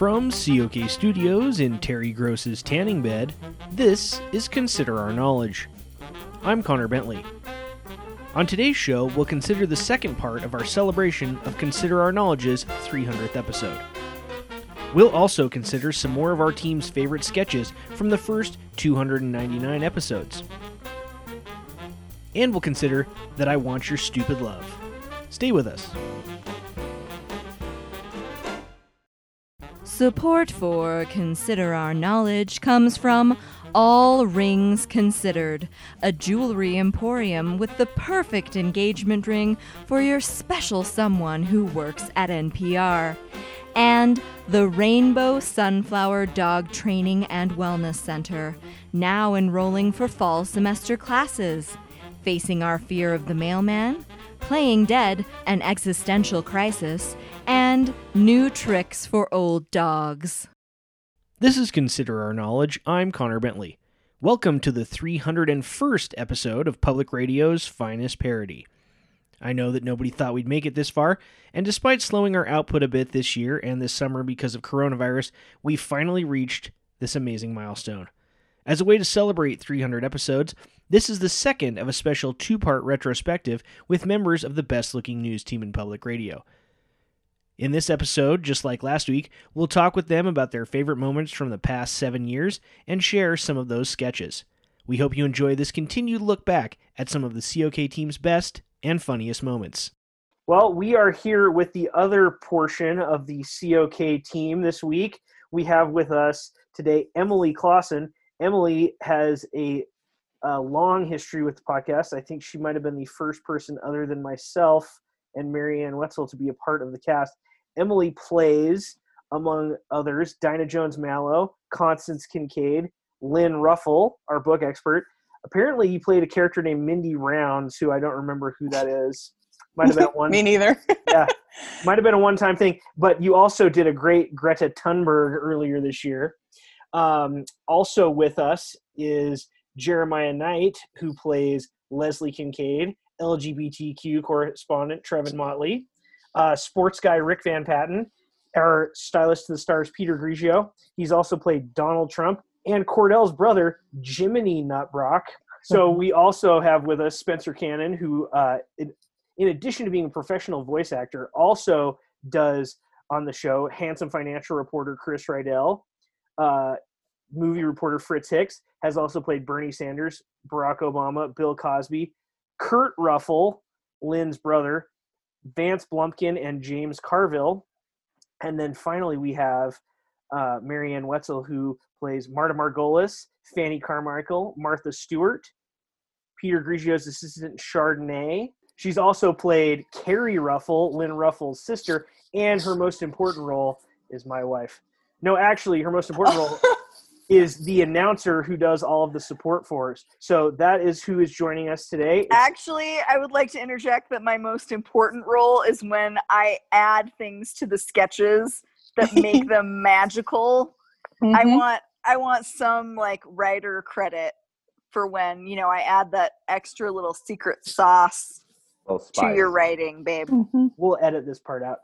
From COK Studios in Terry Gross's tanning bed, this is Consider Our Knowledge. I'm Connor Bentley. On today's show, we'll consider the second part of our celebration of Consider Our Knowledge's 300th episode. We'll also consider some more of our team's favorite sketches from the first 299 episodes. And we'll consider that I Want Your Stupid Love. Stay with us. Support for Consider Our Knowledge comes from All Rings Considered, a jewelry emporium with the perfect engagement ring for your special someone who works at NPR. And the Rainbow Sunflower Dog Training and Wellness Center, now enrolling for fall semester classes. Facing our fear of the mailman, playing dead, an existential crisis, and new tricks for old dogs. This is Consider Our Knowledge. I'm Connor Bentley. Welcome to the 301st episode of Public Radio's Finest Parody. I know that nobody thought we'd make it this far, and despite slowing our output a bit this year and this summer because of coronavirus, we finally reached this amazing milestone. As a way to celebrate 300 episodes, this is the second of a special two part retrospective with members of the best looking news team in public radio. In this episode, just like last week, we'll talk with them about their favorite moments from the past seven years and share some of those sketches. We hope you enjoy this continued look back at some of the COK team's best and funniest moments. Well, we are here with the other portion of the COK team this week. We have with us today Emily Clausen. Emily has a, a long history with the podcast. I think she might have been the first person, other than myself and Marianne Wetzel, to be a part of the cast. Emily plays, among others, Dinah Jones Mallow, Constance Kincaid, Lynn Ruffle, our book expert. Apparently, he played a character named Mindy Rounds, who I don't remember who that is. Might have been one. Me neither. yeah, might have been a one-time thing. But you also did a great Greta Thunberg earlier this year. Um, also with us is Jeremiah Knight, who plays Leslie Kincaid, LGBTQ correspondent Trevin Motley, uh, sports guy Rick Van Patten, our stylist to the stars Peter Grigio. He's also played Donald Trump and Cordell's brother Jiminy Nutbrock. So we also have with us Spencer Cannon, who, uh, in, in addition to being a professional voice actor, also does on the show handsome financial reporter Chris Rydell, uh, movie reporter Fritz Hicks has also played Bernie Sanders, Barack Obama, Bill Cosby, Kurt Ruffle, Lynn's brother, Vance Blumpkin, and James Carville. And then finally, we have uh, Marianne Wetzel, who plays Marta Margolis, Fanny Carmichael, Martha Stewart, Peter Grigio's assistant Chardonnay. She's also played Carrie Ruffle, Lynn Ruffle's sister, and her most important role is my wife. No, actually, her most important role is the announcer who does all of the support for us. So that is who is joining us today. Actually, I would like to interject that my most important role is when I add things to the sketches that make them magical. I Mm-hmm. want I want some like writer credit for when, you know, I add that extra little secret sauce to your writing, babe. we'll edit this part out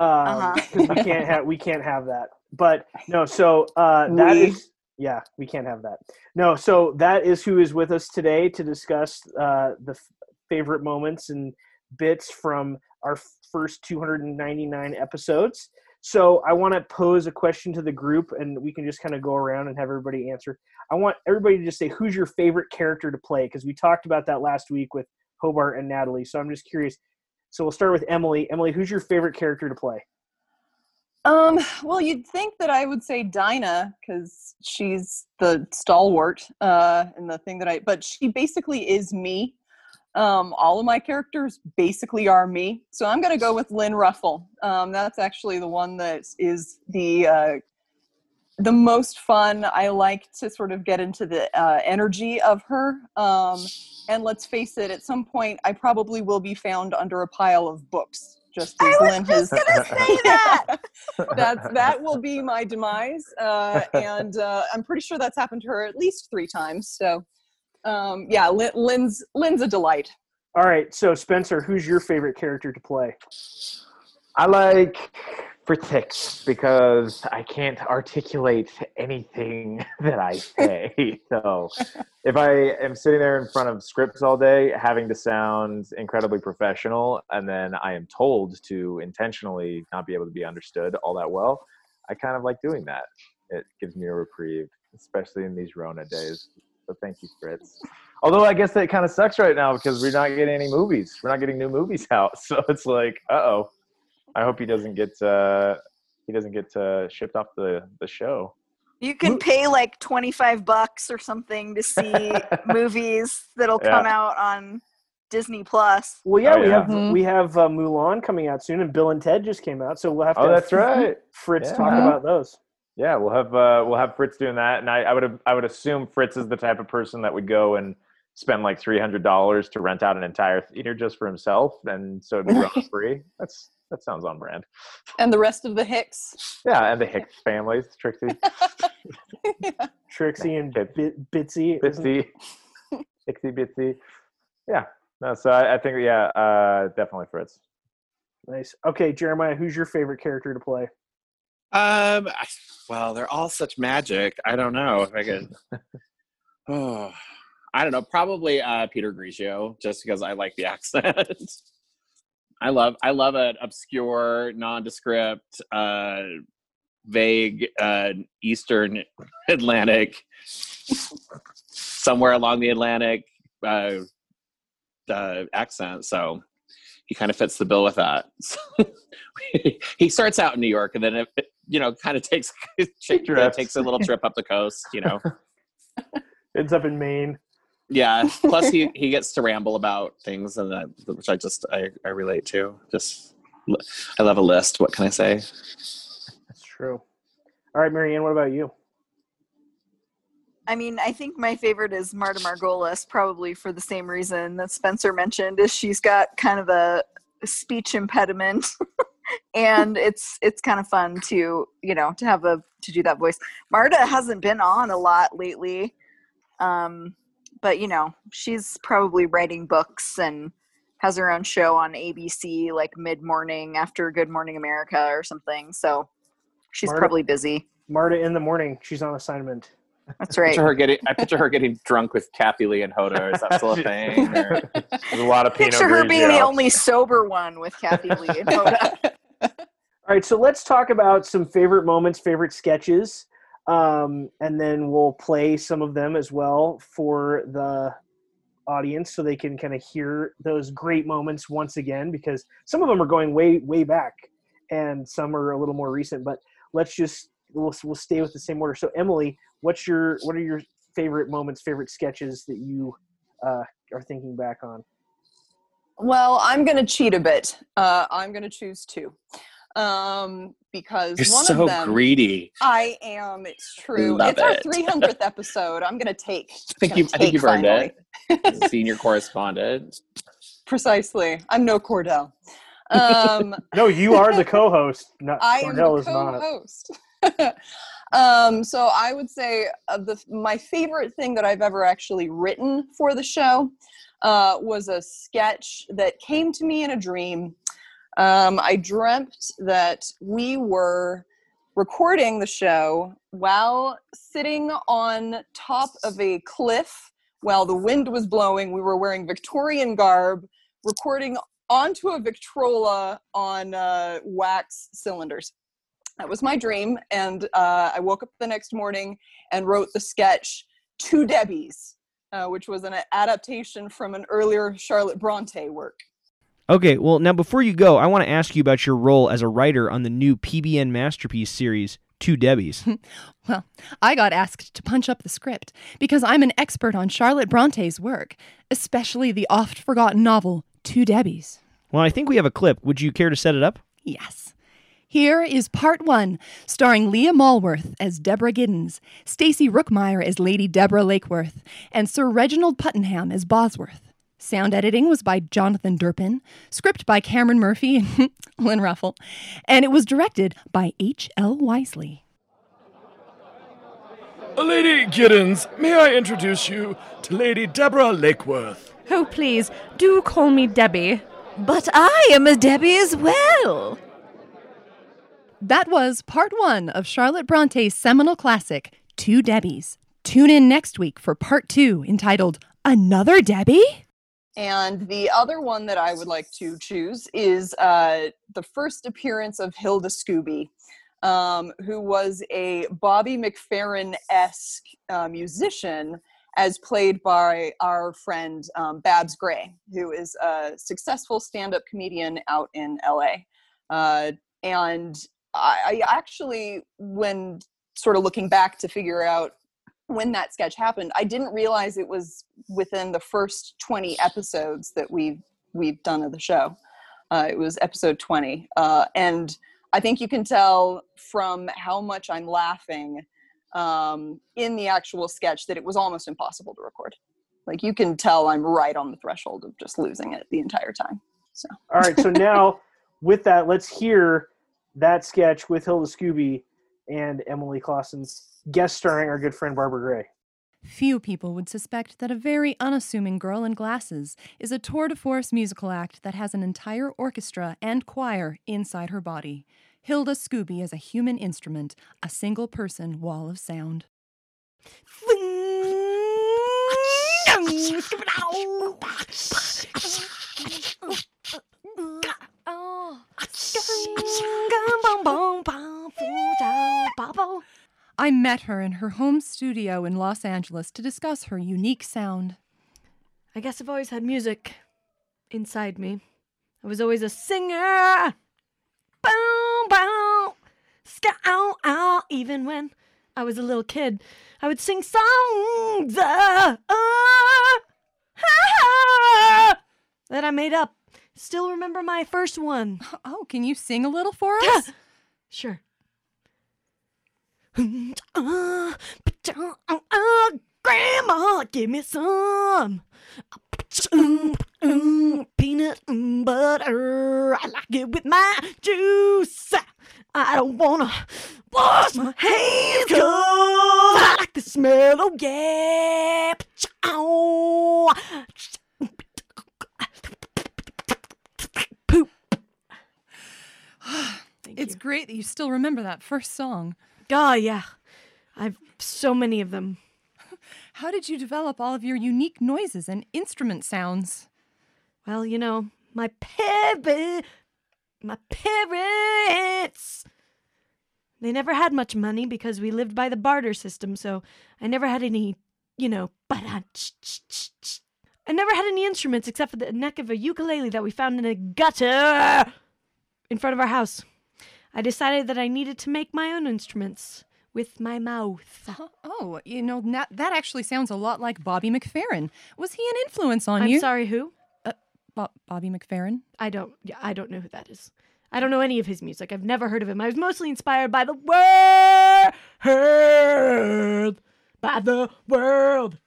um, Uh-huh. 'cause we can't have we can't have that. But no, so uh, that We. is yeah, we can't have that. No, so that is who is with us today to discuss uh, the f- favorite moments and bits from our first 299 episodes. So I want to pose a question to the group, and we can just kind of go around and have everybody answer. I want everybody to just say who's your favorite character to play because we talked about that last week with Hobart and Natalie. So I'm just curious. So we'll start with Emily. Emily, who's your favorite character to play? Um, well, you'd think that I would say Dinah because she's the stalwart uh, and the thing that I, but she basically is me. Um, all of my characters basically are me. So I'm going to go with Lynn Ruffle. Um, that's actually the one that is the uh, the most fun. I like to sort of get into the uh, energy of her. Um, and let's face it, at some point, I probably will be found under a pile of books. Just as I was just has gonna say that. that that will be my demise, uh, and uh, I'm pretty sure that's happened to her at least three times. So, um, yeah, Lynn, Lynn's Lynn's a delight. All right. So Spencer, who's your favorite character to play? I like Fritz because I can't articulate anything that I say. so if I am sitting there in front of scripts all day, having to sound incredibly professional, and then I am told to intentionally not be able to be understood all that well, I kind of like doing that. It gives me a reprieve, especially in these Rona days. So thank you, Fritz. Although I guess that kind of sucks right now because we're not getting any movies. We're not getting new movies out. So it's like, uh oh. I hope he doesn't get uh, he doesn't get uh, shipped off the the show. You can pay like 25 bucks or something to see movies that'll Yeah. come out on Disney Plus. Well, yeah, Oh, we yeah. have Mhm. we have uh, Mulan coming out soon, and Bill and Ted just came out, so we'll have to. Oh, have that's right. Fritz talk about those. Yeah, we'll have uh, we'll have Fritz doing that, and I, I would I would assume Fritz is the type of person that would go and spend like three hundred dollars to rent out an entire theater just for himself, and so it'd be free. That's that sounds on brand. And the rest of the Hicks. Yeah, and the Hicks families, Trixie, Trixie and Bit- Bit, Bitsy. Bitsy, Hixie Bitsy. Yeah, no, so I, I think yeah, uh, definitely Fritz. Nice. Okay, Jeremiah, who's your favorite character to play? Um, I- well, they're all such magic. I don't know if I could. Oh, I don't know. Probably uh, Peter Grigio, just because I like the accent. I love I love an obscure, nondescript, uh, vague uh, Eastern Atlantic, somewhere along the Atlantic uh, uh, accent. So he kind of fits the bill with that. he starts out in New York, and then it, it, you know kind of takes takes a little trip up the coast. You know, Ends up in Maine. Yeah. Plus, he he gets to ramble about things, and that which I just I, I relate to. Just I love a list. What can I say? That's true. All right, Marianne, what about you? I mean, I think my favorite is Marta Margolis, probably for the same reason that Spencer mentioned, is she's got kind of a speech impediment, and it's it's kind of fun to you know to have a to do that voice. Marta hasn't been on a lot lately, um, but you know she's probably writing books and has her own show on ABC like mid morning after Good Morning America or something. So she's Marta- probably busy. Marta in the morning. She's on assignment. That's I right. picture her getting I picture her getting drunk with Kathie Lee and Hoda. Is that still a thing? Or- There's a lot of Pinot Picture her being the only sober one with Kathie Lee and Hoda. All right, so let's talk about some favorite moments, favorite sketches, um, and then we'll play some of them as well for the audience so they can kind of hear those great moments once again because some of them are going way way back and some are a little more recent but let's just we'll, we'll stay with the same order so emily what's your what are your favorite moments favorite sketches that you uh, are thinking back on Well, I'm going to cheat a bit. Uh, I'm going to choose two. Um, because You're one so of them, great. I am. It's true. Love it's our 300th episode. I'm going to take. I think you I think you've earned it. Senior correspondent. Precisely. I'm no Cordell. Um, no you are the co-host not I am Cordell the is not co-host. um, so I would say uh, the my favorite thing that I've ever actually written for the show uh, was a sketch that came to me in a dream. Um, I dreamt that we were recording the show while sitting on top of a cliff while the wind was blowing. We were wearing Victorian garb, recording onto a Victrola on uh, wax cylinders. That was my dream, and uh, I woke up the next morning and wrote the sketch Two Debbies, uh, which was an adaptation from an earlier Charlotte Bronte work. Okay, well, now before you go, I want to ask you about your role as a writer on the new PBN Masterpiece series, Two Debbies. Well, I got asked to punch up the script because I'm an expert on Charlotte Bronte's work, especially the oft forgotten novel Two Debbies. well, I think we have a clip. Would you care to set it up? Yes. Here is part one, starring Leah Malworth as Deborah Giddens, Stacy Rookmeyer as Lady Deborah Lakeworth, and Sir Reginald Puttenham as Bosworth. Sound editing was by Jonathan Durpin, script by Cameron Murphy and Lynn Ruffle, and it was directed by H.L. Wisely. Lady Giddens, may I introduce you to Lady Deborah Lakeworth? Oh, please, do call me Debbie. But I am a Debbie as well. That was part one of Charlotte Bronte's seminal classic, Two Debbies. Tune in next week for part two entitled Another Debbie? And the other one that I would like to choose is uh, the first appearance of Hilda Scooby, um, who was a Bobby McFerrin esque uh, musician, as played by our friend um, Babs Gray, who is a successful stand up comedian out in LA. Uh, and I, I actually, when sort of looking back to figure out when that sketch happened, I didn't realize it was within the first 20 episodes that we've we've done of the show. Uh, it was episode 20, uh, and I think you can tell from how much I'm laughing um, in the actual sketch that it was almost impossible to record. Like you can tell I'm right on the threshold of just losing it the entire time. So All right, so now with that, let's hear that sketch with Hilda Scooby and Emily Clausen, guest starring our good friend Barbara Gray. Few people would suspect that a very unassuming girl in glasses is a tour de force musical act that has an entire orchestra and choir inside her body. Hilda Scooby is a human instrument, a single person wall of sound. I met her in her home studio in Los Angeles to discuss her unique sound. I guess I've always had music inside me. I was always a singer. Bow, bow, ska, ow. Even when I was a little kid, I would sing songs uh, uh, ah, that I made up. Still remember my first one. Oh, can you sing a little for us? Sure. Grandma, give me some peanut butter. I like it with my juice. I don't wanna wash my hands 'cause I like the smell. Oh yeah. Ow. Poop. Thank It's you. great that you still remember that first song. Oh yeah. I've so many of them. How did you develop all of your unique noises and instrument sounds? Well, you know, my parent, my parents, they never had much money because we lived by the barter system, so I never had any, you know, but I never had any instruments except for the neck of a ukulele that we found in a gutter in front of our house. I decided that I needed to make my own instruments with my mouth. Oh, you know, that, that actually sounds a lot like Bobby McFerrin. Was he an influence on you? I'm sorry, who? Uh, Bo- Bobby McFerrin? I don't. Yeah, I don't know who that is. I don't know any of his music. I've never heard of him. I was mostly inspired by the world, by the world.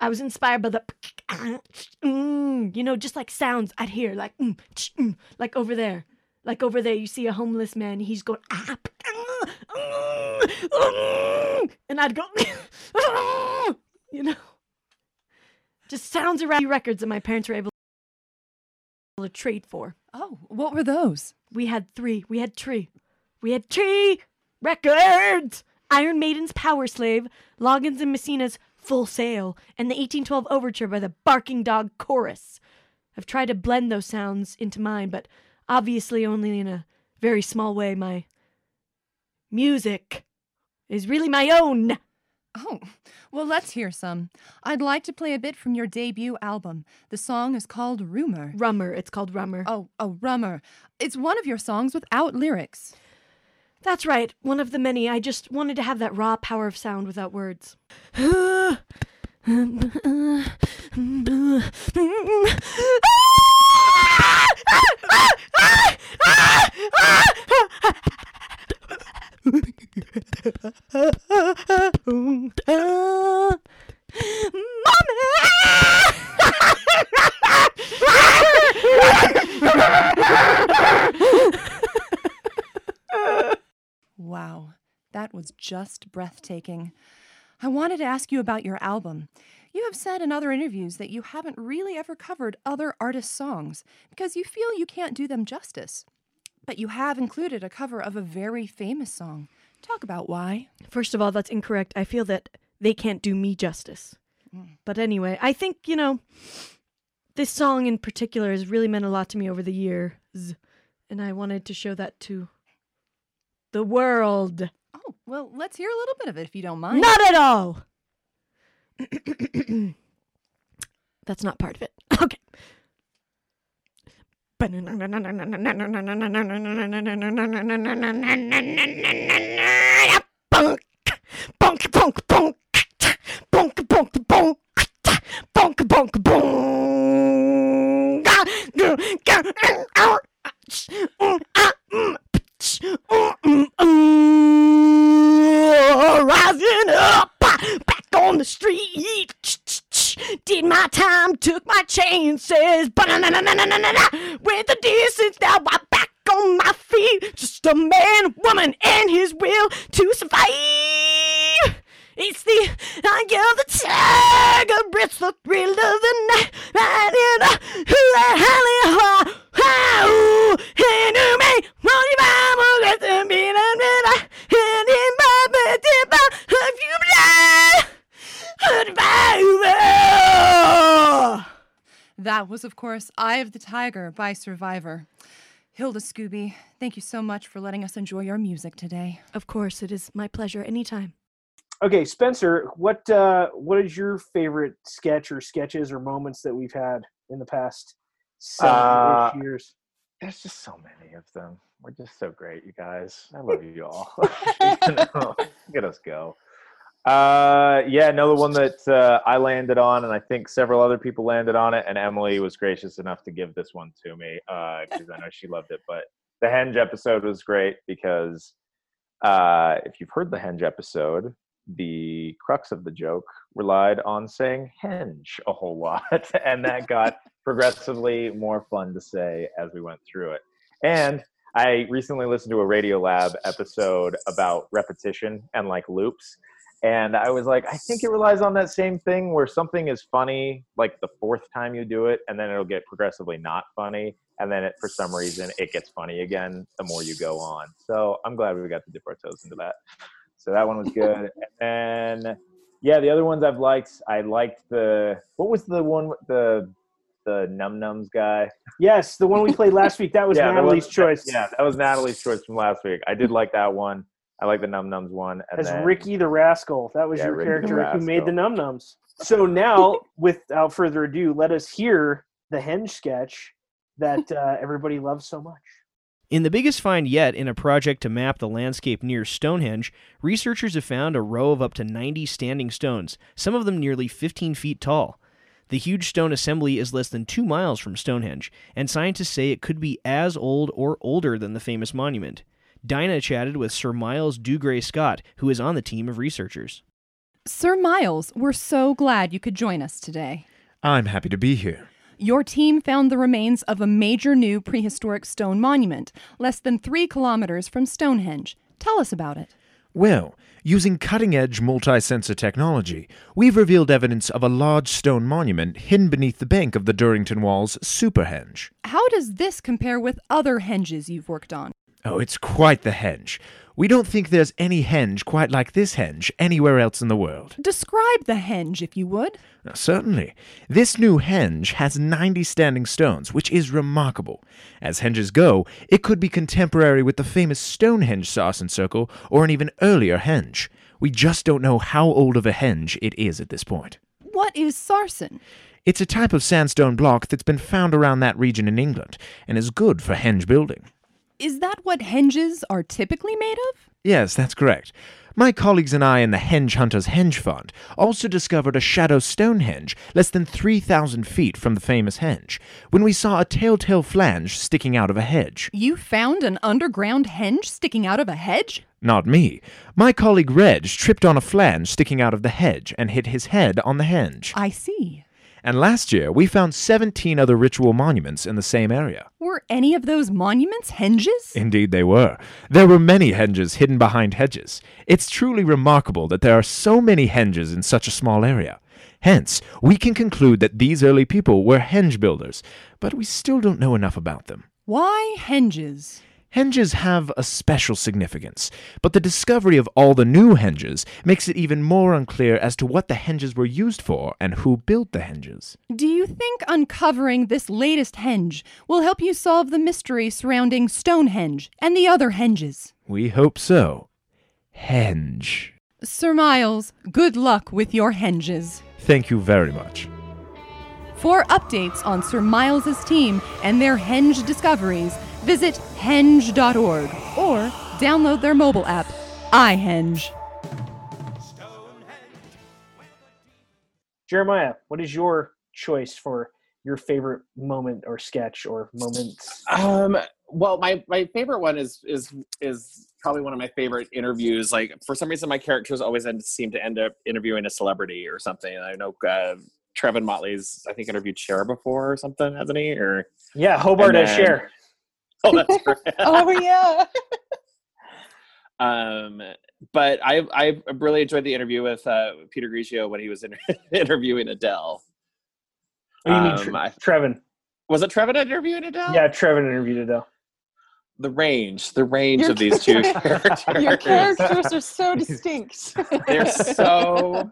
I was inspired by the, mm, you know, just like sounds I'd hear, like, mm, mm, like over there, like over there. You see a homeless man. He's going, ah, mm, mm, mm," and I'd go, you know, just sounds around records that my parents were able to trade for. Oh, what were those? We had three. We had three. We had three records. Iron Maiden's Powerslave, Loggins and Messina's Full Sail, and the 1812 Overture by the Barking Dog Chorus. I've tried to blend those sounds into mine, but obviously only in a very small way. My music is really my own. Oh, well, let's hear some. I'd like to play a bit from your debut album. The song is called Rumor. Rummer. It's called Rummer. Oh, oh, Rummer. It's one of your songs without lyrics. That's right, one of the many. I just wanted to have that raw power of sound without words. Wow, just breathtaking. I wanted to ask you about your album. You have said in other interviews that you haven't really ever covered other artists' songs because you feel you can't do them justice. But you have included a cover of a very famous song. Talk about why. First of all, that's incorrect. I feel that they can't do me justice. Mm. But anyway, I think, you know, this song in particular has really meant a lot to me over the years. And I wanted to show that to the world. Oh, well, let's hear a little bit of it if you don't mind. Not at all. That's not part of it. Okay. Bonk, bonk, bonk, bonk, bonk, bonk, bonk, bonk, bonk, bonk. Rising up, back on the street. Did my time, took chances. Went the distance, now I'm back on my feet. Just a man, woman, and his will to survive. It's the eye of the tiger, it's the thrill of the night. Right in the halley how and you may run your Bible, let them be and and in my bed, if you die, That was, of course, Eye of the Tiger by Survivor. Hilda Scooby, thank you so much for letting us enjoy your music today. Of course, it is my pleasure anytime. Okay, Spencer, what uh, what is your favorite sketch or sketches or moments that we've had in the past seven Uh, years? There's just so many of them. We're just so great, you guys. I love you all. You know, Get us go. Uh, yeah, another one that uh, I landed on, and I think several other people landed on it, and Emily was gracious enough to give this one to me because I know she loved it. But the Henge episode was great because uh, if you've heard the Henge episode, the crux of the joke relied on saying henge a whole lot, and that got progressively more fun to say as we went through it. And I recently listened to a Radiolab episode about repetition and like loops. And I was like, I think it relies on that same thing where something is funny like the fourth time you do it, and then it'll get progressively not funny. And then it, for some reason, it gets funny again the more you go on. So I'm glad we got to dip our toes into that. So that one was good. and then, yeah, the other ones I've liked, I liked the, what was the one, the, the Num Nums guy? Yes, the one we played last week. That was Yeah, that Natalie's was- choice. Yeah, that was Natalie's choice from last week. I did like that one. I like the Num Nums one. And as then, Ricky the Rascal. That was Yeah, your Ricky the character who made the Num Nums. So now, without further ado, let us hear the Henge sketch that uh, everybody loves so much. In the biggest find yet in a project to map the landscape near Stonehenge, researchers have found a row of up to 90 standing stones, some of them nearly 15 feet tall. The huge stone assembly is less than two miles from Stonehenge, and scientists say it could be as old or older than the famous monument. Dinah chatted with Sir Miles Dougray Scott, who is on the team of researchers. Sir Miles, we're so glad you could join us today. I'm happy to be here. Your team found the remains of a major new prehistoric stone monument, less than three kilometers from Stonehenge. Tell us about it. Well, using cutting edge multi sensor technology, we've revealed evidence of a large stone monument hidden beneath the bank of the Durrington Walls Superhenge. How does this compare with other henges you've worked on? Oh, it's quite the henge. We don't think there's any henge quite like this henge anywhere else in the world. Describe the henge, if you would. Certainly. This new henge has 90 standing stones, which is remarkable. As henges go, it could be contemporary with the famous Stonehenge Sarsen Circle or an even earlier henge. We just don't know how old of a henge it is at this point. What is sarsen? It's a type of sandstone block that's been found around that region in England and is good for henge building. Is that what henges are typically made of? Yes, that's correct. My colleagues and I in the Henge Hunters Henge Fund also discovered a shadow Stonehenge less than 3,000 feet from the famous henge when we saw a telltale flange sticking out of a hedge. You found an underground henge sticking out of a hedge? Not me. My colleague Reg tripped on a flange sticking out of the hedge and hit his head on the henge. I see. And last year, we found 17 other ritual monuments in the same area. Were any of those monuments henges? Indeed, they were. There were many henges hidden behind hedges. It's truly remarkable that there are so many henges in such a small area. Hence, we can conclude that these early people were henge builders, but we still don't know enough about them. Why henges? Henges have a special significance, but the discovery of all the new henges makes it even more unclear as to what the henges were used for and who built the henges. Do you think uncovering this latest henge will help you solve the mystery surrounding Stonehenge and the other henges? We hope so. Henge. Sir Miles, good luck with your henges. Thank you very much. For updates on Sir Miles's team and their henge discoveries, visit henge.org or download their mobile app, iHenge. Jeremiah, what is your choice for your favorite moment or sketch or moments? Um, well, my my favorite one is is is probably one of my favorite interviews. Like for some reason, my characters always end, seem to end up interviewing a celebrity or something. I know uh, Trevin Motley's I think interviewed Cher before or something, hasn't he? Or Yeah, Hobart And as then- Cher. oh, that's right. oh yeah. Um, but I I really enjoyed the interview with uh, Peter Grigio when he was inter- interviewing Adele. Oh, you mean Um, Tre- Trevin? Was it Trevin interviewing Adele? Yeah, Trevin interviewed Adele. The range, the range Your of these two characters. Your characters are so distinct. They're so.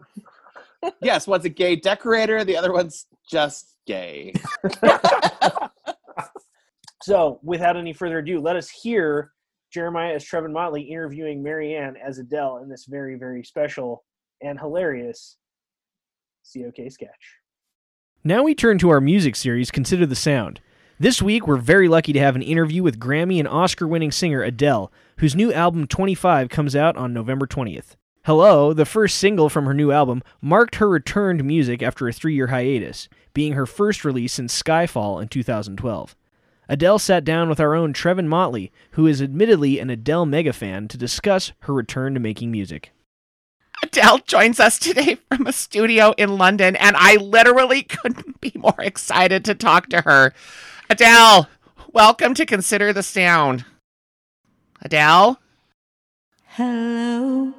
Yes, one's a gay decorator, the other one's just gay. So, without any further ado, let us hear Jeremiah as Trevin Motley interviewing Marianne as Adele in this very, very special and hilarious COK sketch. Now we turn to our music series, Consider the Sound. This week, we're very lucky to have an interview with Grammy and Oscar winning singer Adele, whose new album 25 comes out on November 20th. Hello, the first single from her new album, marked her return to music after a three year hiatus, being her first release since Skyfall in 2012. Adele sat down with our own Trevin Motley, who is admittedly an Adele mega fan, to discuss her return to making music. Adele joins us today from a studio in London, and I literally couldn't be more excited to talk to her. Adele, welcome to Consider the Sound. Adele? Hello,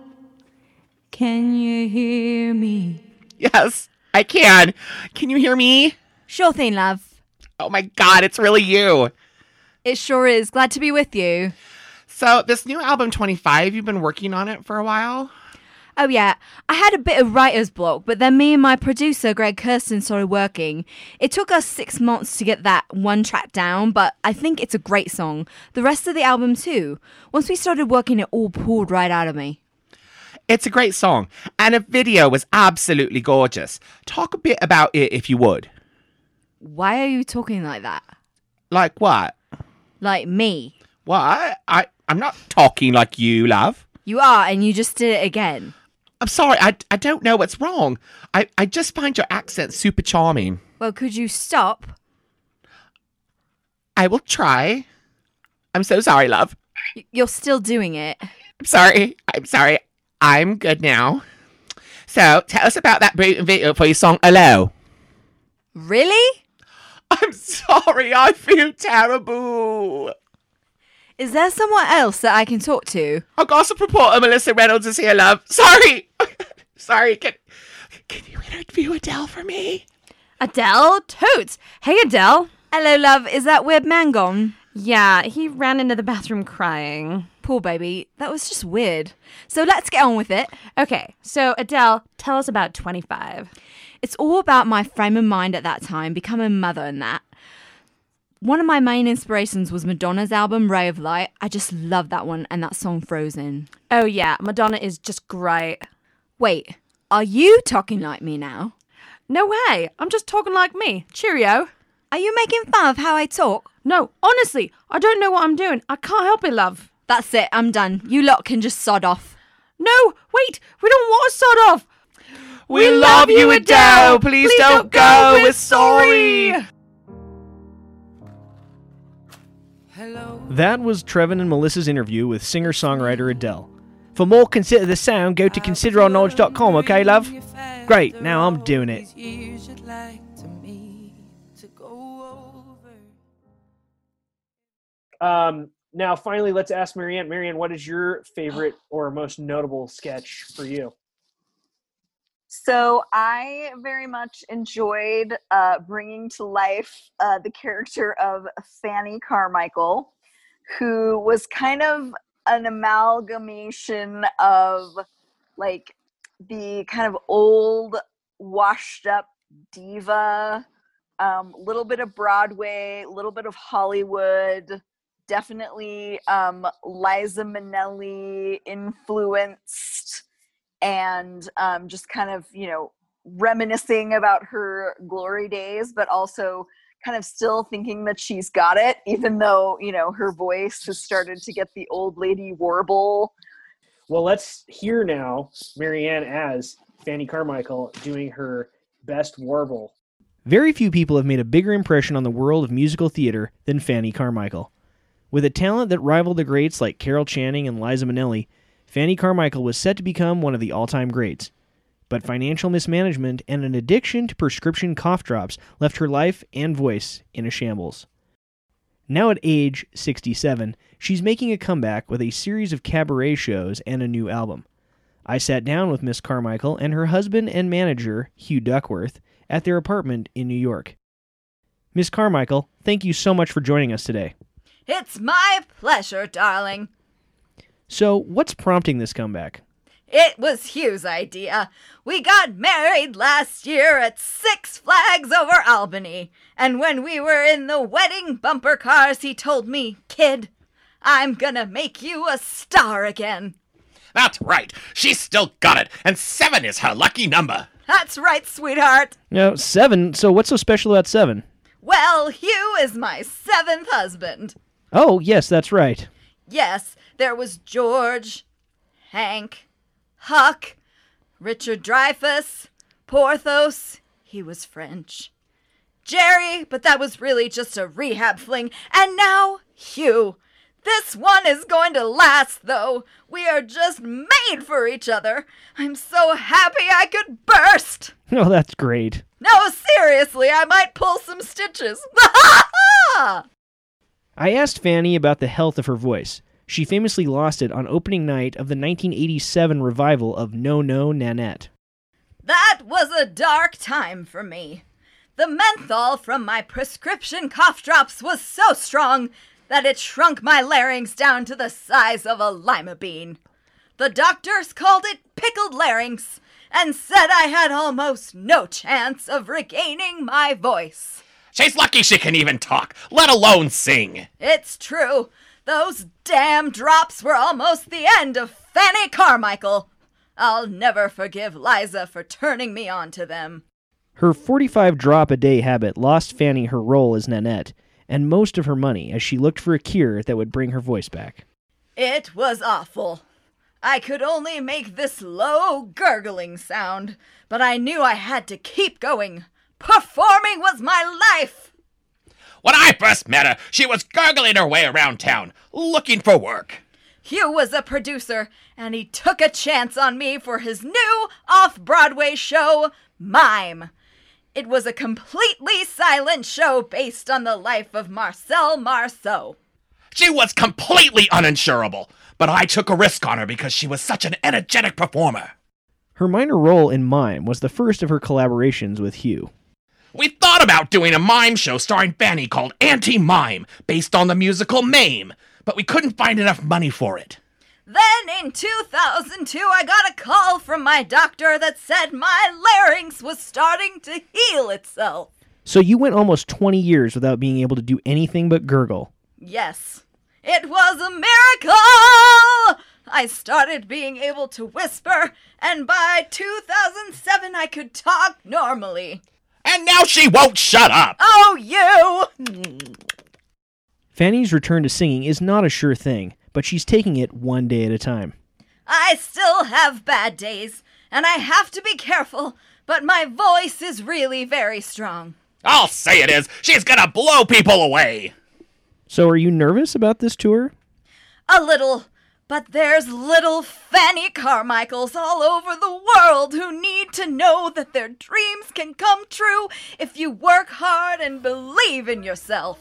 can you hear me? Yes, I can. Can you hear me? Sure thing, love. Oh my god, it's really you. It sure is. Glad to be with you. So, this new album 25, you've been working on it for a while? Oh, yeah. I had a bit of writer's block, but then me and my producer, Greg Kurstin, started working. It took us six months to get that one track down, but I think it's a great song. The rest of the album, too. Once we started working, it all poured right out of me. It's a great song, and a video was absolutely gorgeous. Talk a bit about it if you would. Why are you talking like that? Like what? Like me. What? I, I'm not talking like you, love. You are, and you just did it again. I'm sorry, I, I don't know what's wrong. I, I just find your accent super charming. Well, could you stop? I will try. I'm so sorry, love. Y- You're still doing it. I'm sorry. I'm sorry. I'm good now. So, tell us about that brilliant video for your song Hello. Really? I'm sorry, I feel terrible. Is there someone else that I can talk to? Our gossip reporter Melissa Reynolds is here, love. Sorry. sorry, can, can you interview Adele for me? Adele? Totes. Hey, Adele. Hello, love. Is that weird man gone? Yeah, he ran into the bathroom crying. Poor baby. That was just weird. So let's get on with it. Okay, so Adele, tell us about 25. It's all about my frame of mind at that time, becoming a mother and that. One of my main inspirations was Madonna's album Ray of Light. I just love that one and that song Frozen. Oh, yeah, Madonna is just great. Wait, are you talking like me now? No way, I'm just talking like me. Cheerio. Are you making fun of how I talk? No, honestly, I don't know what I'm doing. I can't help it, love. That's it, I'm done. You lot can just sod off. No, wait, we don't want to sod off. We, love you, Adele. Please, don't, go. We're sorry. That was Trevin and Melissa's interview with singer songwriter Adele. For more Consider the Sound, go to considerourknowledge.com, okay, love? Great, now I'm doing it. Um, now, finally, let's ask Marianne. Marianne, what is your favorite or most notable sketch for you? So I very much enjoyed uh, bringing to life uh, the character of Fanny Carmichael, who was kind of an amalgamation of like the kind of old washed up diva a um, little bit of broadway a little bit of hollywood definitely um, liza minnelli influenced and um, just kind of you know reminiscing about her glory days but also kind of still thinking that she's got it even though you know her voice has started to get the old lady warble Well, let's hear now Marianne as Fanny Carmichael doing her best warble. Very few people have made a bigger impression on the world of musical theater than Fanny Carmichael. With a talent that rivaled the greats like Carol Channing and Liza Minnelli, Fanny Carmichael was set to become one of the all time greats. But financial mismanagement and an addiction to prescription cough drops left her life and voice in a shambles. Now at age 67, she's making a comeback with a series of cabaret shows and a new album. I sat down with Miss Carmichael and her husband and manager, Hugh Duckworth, at their apartment in New York. Miss Carmichael, thank you so much for joining us today. It's my pleasure, darling. So, what's prompting this comeback? It was Hugh's idea. We got married last year at Six Flags over Albany, and when we were in the wedding bumper cars, he told me, Kid, I'm gonna make you a star again. That's right. She's still got it, and seven is her lucky number. That's right, sweetheart. No, seven. So, what's so special about seven? Well, Hugh is my seventh husband. Oh, yes, that's right. Yes, there was George, Hank, Huck, Richard Dreyfuss, Porthos. He was French. Jerry, but that was really just a rehab fling. And now, Hugh. This one is going to last, though. We are just made for each other. I'm so happy I could burst. Oh, that's great. No, seriously, I might pull some stitches. I asked Fanny about the health of her voice. She famously lost it on opening night of the 1987 revival of No No Nanette. That was a dark time for me. The menthol from my prescription cough drops was so strong that it shrunk my larynx down to the size of a lima bean. The doctors called it pickled larynx and said I had almost no chance of regaining my voice. She's lucky she can even talk, let alone sing. It's true. Those damn drops were almost the end of Fanny Carmichael. I'll never forgive Liza for turning me on to them. Her 45 drop a day habit lost Fanny her role as Nanette and most of her money as she looked for a cure that would bring her voice back. It was awful. I could only make this low, gurgling sound, but I knew I had to keep going. Performing was my life. When I first met her, she was gurgling her way around town, looking for work. Hugh was a producer, and he took a chance on me for his new off Broadway show, Mime. It was a completely silent show based on the life of Marcel Marceau. She was completely uninsurable, but I took a risk on her because she was such an energetic performer. Her minor role in Mime was the first of her collaborations with Hugh. We thought about doing a mime show starring Fanny called Anti Mime, based on the musical Mame, but we couldn't find enough money for it. Then in 2002, I got a call from my doctor that said my larynx was starting to heal itself. So you went almost 20 years without being able to do anything but gurgle. Yes, it was a miracle! I started being able to whisper, and by 2007, I could talk normally. And now she won't shut up! Oh, you! Fanny's return to singing is not a sure thing, but she's taking it one day at a time. I still have bad days, and I have to be careful, but my voice is really very strong. I'll say it is. She's gonna blow people away. So are you nervous about this tour? A little, but there's little Fanny Carmichaels all over the world who need to know that their dreams can come true if you work hard and believe in yourself.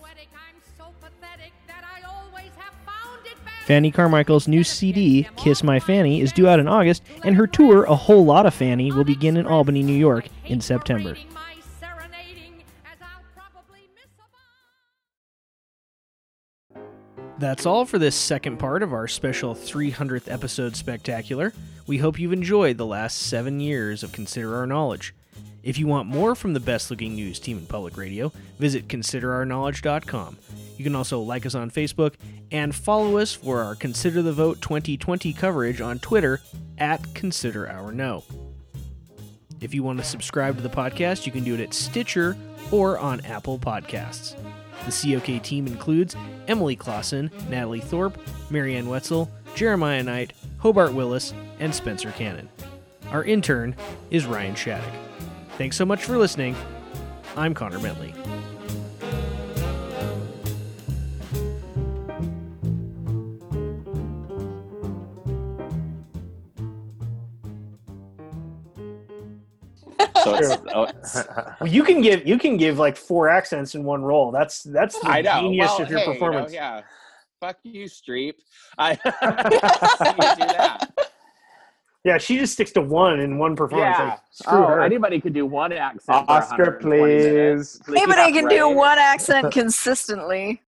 Fanny Carmichael's new CD, Kiss My Fanny, is due out in August, and her tour, A Whole Lot of Fanny, will begin in Albany, New York in September. That's all for this second part of our special 300th episode spectacular. We hope you've enjoyed the last seven years of Consider Our Knowledge. If you want more from the best looking news team in public radio, visit considerourknowledge.com. You can also like us on Facebook and follow us for our Consider the Vote 2020 coverage on Twitter at Consider Our. If you want to subscribe to the podcast, you can do it at Stitcher or on Apple Podcasts. The COK team includes Emily Clausen, Natalie Thorpe, Marianne Wetzel, Jeremiah Knight, Hobart Willis, and Spencer Cannon. Our intern is Ryan Shattuck. Thanks so much for listening. I'm Connor Bentley. So oh, Well, you can give you can give like four accents in one role. That's that's the I know. genius well, of your hey, you know, performance. yeah. Fuck you, Streep. I you do that. Yeah, she just sticks to one in one performance. Yeah. Like, screw Oh, her. anybody could do one accent. Oscar, 120 minutes. please. Anybody Yeah, can do one accent consistently.